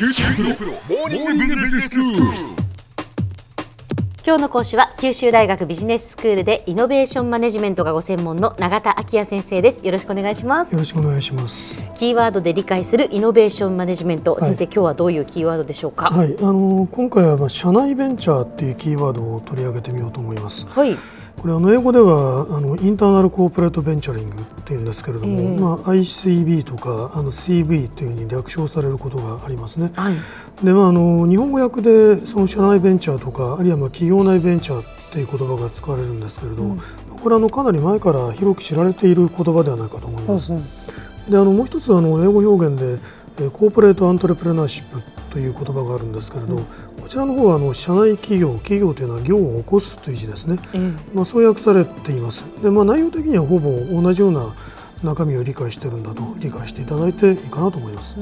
今日の講師は九州大学ビジネススクールでイノベーションマネジメントがご専門の永田晃也先生です。よろしくお願いします。よろしくお願いします。キーワードで理解するイノベーションマネジメント、い先生今日はどういうキーワードでしょうか？はい、あの今回はまあ社内ベンチャーっていうキーワードを取り上げてみようと思います。はいこれあの英語ではあの internal corporate venturing っていうんですけれども、まあ ICV とかあの CV というふうに略称されることがありますね。はいでまああの日本語訳でその社内ベンチャーとかあるいはまあ企業内ベンチャーっていう言葉が使われるんですけれど、これはあのかなり前から広く知られている言葉ではないかと思います。であのもう一つあの英語表現で、えーコーポレートアントレプレナーシップという言葉があるんですけれど、こちらの方はあの社内企業企業というのは業を起こすという字ですね、まあ、そう訳されています。で、まあ、内容的にはほぼ同じような中身を理解しているんだと理解していただいていいかなと思います。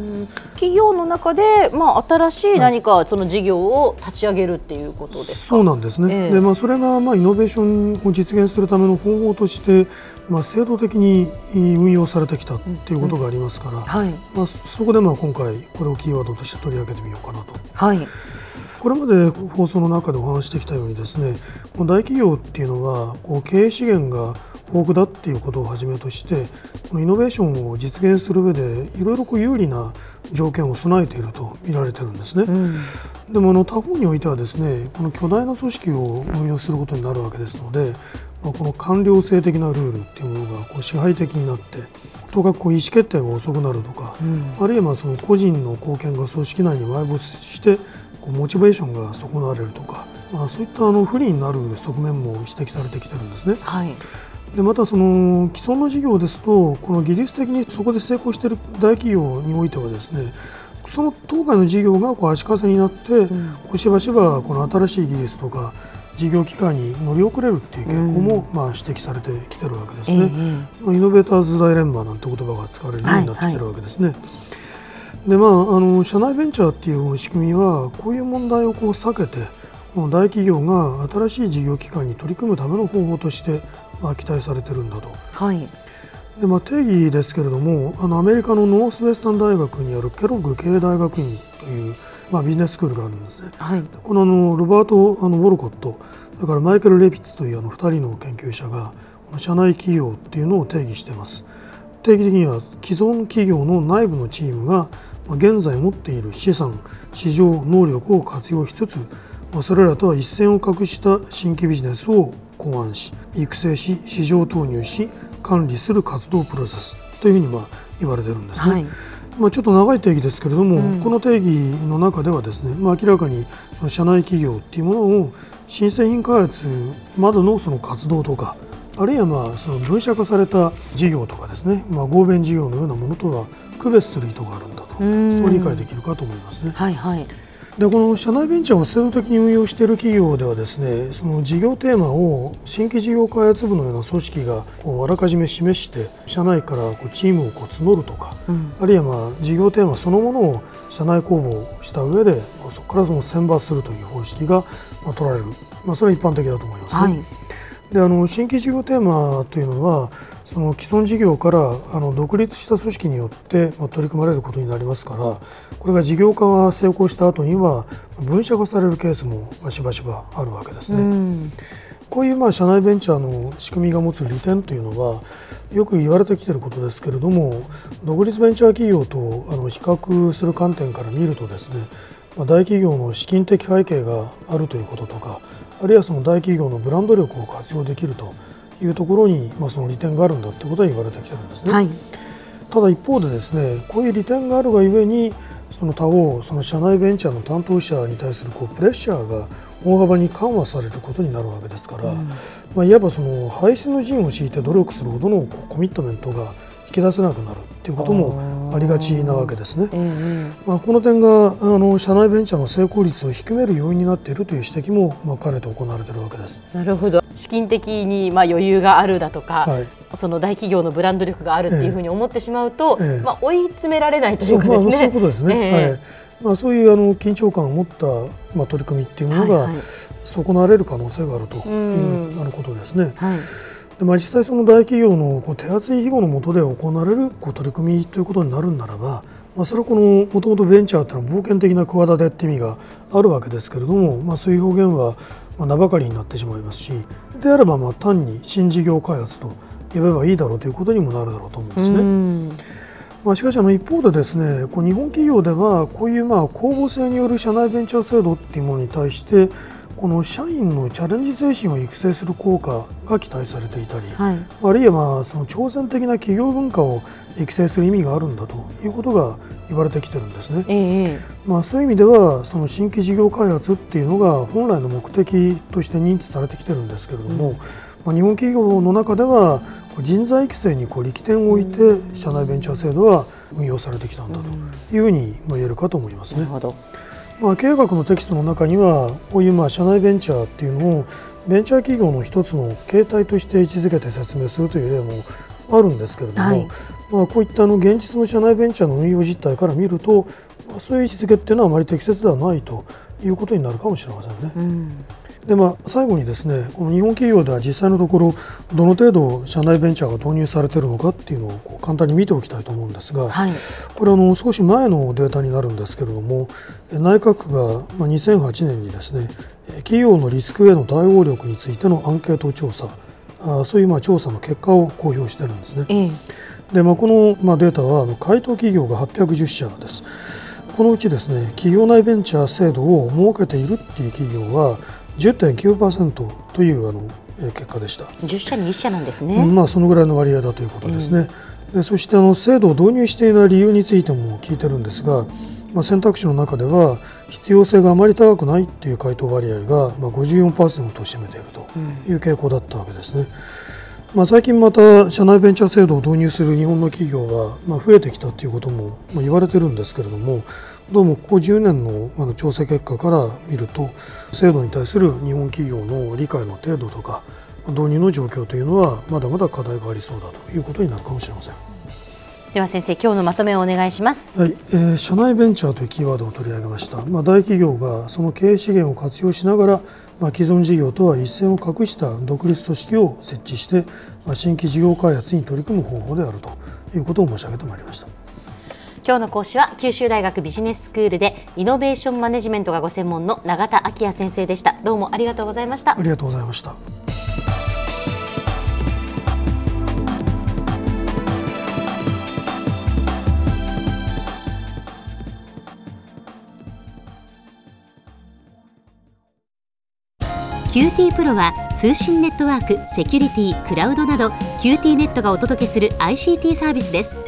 企業の中でまあ新しい何かその事業を立ち上げるっていうことですか、そうなんですね、ええ。でまあ、それがまあイノベーションを実現するための方法として、まあ、制度的に運用されてきたということがありますから、はい。まあ、そこでまあ今回これをキーワードとして取り上げてみようかなと。はい。これまで放送の中でお話してきたようにですねこの大企業っていうのはこう経営資源が豊富だっていうことをはじめとしてこのイノベーションを実現する上でいろいろこう有利な条件を備えていると見られてるんですね。でもあの他方においてはですねこの巨大な組織を運用することになるわけですので、まあ、この官僚制的なルールっていうものがこう支配的になってとかくこう意思決定が遅くなるとか、あるいはまあその個人の貢献が組織内に埋没してこうモチベーションが損なわれるとか、まあ、そういったあの不利になる側面も指摘されてきてるんですね。はいでまたその既存の事業ですとこの技術的にそこで成功している大企業においてはですねその当該の事業がこう足かせになって、こうしばしばこの新しい技術とか事業機会に乗り遅れるっていう傾向もまあ指摘されてきてるわけですね。まあイノベーターズ・ダイレンマなんて言葉が使われるようになってきてるわけですね。でまあ、あの社内ベンチャーっていう仕組みはこういう問題をこう避けて大企業が新しい事業機会に取り組むための方法として、まあ、期待されてるんだと。はいでまあ、定義ですけれどもあのアメリカのノースウェスタン大学にあるケロッグ経営大学院という、まあ、ビジネススクールがあるんですね。はいこのあのロバート・あのウォルコットそれからマイケル・レビッツというあの2人の研究者がこの社内企業っていうのを定義しています。定義的には既存企業の内部のチームがまあ現在持っている資産市場能力を活用しつつまあそれらとは一線を画した新規ビジネスを考案し育成し市場投入し管理する活動プロセスというふうにまあ言われてるんですね。はい。まあ、ちょっと長い定義ですけれども、この定義の中ではですね、まあ、明らかにその社内企業っていうものを新製品開発までのその活動とかあるいはまあその分社化された事業とかですね、まあ、合弁事業のようなものとは区別する意図があるんだとそう理解できるかと思いますね。はいはいでこの社内ベンチャーを制度的に運用している企業ではですねその事業テーマを新規事業開発部のような組織がこうあらかじめ示して社内からこうチームをこう募るとか、あるいはまあ事業テーマそのものを社内公募した上でまあそこからその選抜するという方式がまあ取られる、まあ、それは一般的だと思いますね。はいであの新規事業テーマというのはその既存事業からあの独立した組織によって、まあ、取り組まれることになりますからこれが事業化が成功した後には分社化されるケースもまあしばしばあるわけですね。こういうまあ社内ベンチャーの仕組みが持つ利点というのはよく言われてきていることですけれども独立ベンチャー企業とあの比較する観点から見るとですねまあ大企業の資金的背景があるということとかあるいはその大企業のブランド力を活用できるというところに、まあ、その利点があるんだということは言われてきてるんですね。はいただ一方でですねこういう利点があるがゆえにその他方その社内ベンチャーの担当者に対するこうプレッシャーが大幅に緩和されることになるわけですから、まあ、いわばその排出の陣を敷いて努力するほどのこうコミットメントが引き出せなくなるっていうこともありがちなわけですね。まあ、この点があの社内ベンチャーの成功率を低める要因になっているという指摘も、まあ、兼ねて行われているわけです。なるほど。資金的にまあ余裕があるだとか、はい。その大企業のブランド力があるっていうふうに思ってしまうと、ええ。まあ、追い詰められないといそううかですね。まあ、そういうことですね、ええ。はい。まあ、そういうあの緊張感を持った、まあ、取り組みっていうものが損なわれる可能性があるとんいうあのことですね。はいでまあ、実際その大企業のこう手厚い庇護の下で行われるこう取り組みということになるんならば、ままあ、それはこのもともとベンチャーというのは冒険的な企てって意味があるわけですけれども、まあ、そういう表現はまあ名ばかりになってしまいますしであればまあ単に新事業開発と呼べばいいだろうということにもなるだろうと思うんですね。まあ、しかしあの一方でですねこう日本企業ではこういうまあ公募制による社内ベンチャー制度っていうものに対してこの社員のチャレンジ精神を育成する効果が期待されていたり、はい、あるいはまあその挑戦的な企業文化を育成する意味があるんだということが言われてきてるんですね。えー、まあ、そういう意味ではその新規事業開発っていうのが本来の目的として認知されてきてるんですけれども、うん、まあ、日本企業の中では人材育成にこう力点を置いて社内ベンチャー制度は運用されてきたんだというふうに言えるかと思いますね。まあ、経営学のテキストの中にはこういうまあ社内ベンチャーっていうのをベンチャー企業の一つの形態として位置づけて説明するという例もあるんですけれども、はい、まあ、こういったあの現実の社内ベンチャーの運用実態から見ると、まあ、そういう位置づけっていうのはあまり適切ではないということになるかもしれませんね。うんでまあ、最後にですねこの日本企業では実際のところどの程度社内ベンチャーが導入されているのかっていうのをこう簡単に見ておきたいと思うんですが、はい、これあの少し前のデータになるんですけれども内閣府がまあ2008年にですね企業のリスクへの対応力についてのアンケート調査あそういうまあ調査の結果を公表しているんですね。えでまあ、このまあデータは回答企業が810社です。このうちですね企業内ベンチャー制度を設けているっていう企業は10.9%というあの結果でした。10社に1社なんですね、まあ、そのぐらいの割合だということですね、うん、でそしてあの制度を導入していない理由についても聞いてるんですが、まあ、選択肢の中では必要性があまり高くないという回答割合が、まあ、54%を占めているという傾向だったわけですね。まあ、最近また社内ベンチャー制度を導入する日本の企業はまあ増えてきたということも言われてるんですけれどもどうもここ10年のあの調査結果から見ると制度に対する日本企業の理解の程度とか導入の状況というのはまだまだ課題がありそうだということになるかもしれません。では先生今日のまとめをお願いします。はい、えー、社内ベンチャーというキーワードを取り上げました。まあ大企業がその経営資源を活用しながら、まあ既存事業とは一線を画した独立組織を設置して、まあ新規事業開発に取り組む方法であるということを申し上げてまいりました。今日の講師は九州大学ビジネススクールでイノベーションマネジメントがご専門の永田晃也先生でした。どうもありがとうございました。ありがとうございました。 QTPro は通信ネットワーク、セキュリティ、クラウドなど QT ネットがお届けする ICT サービスです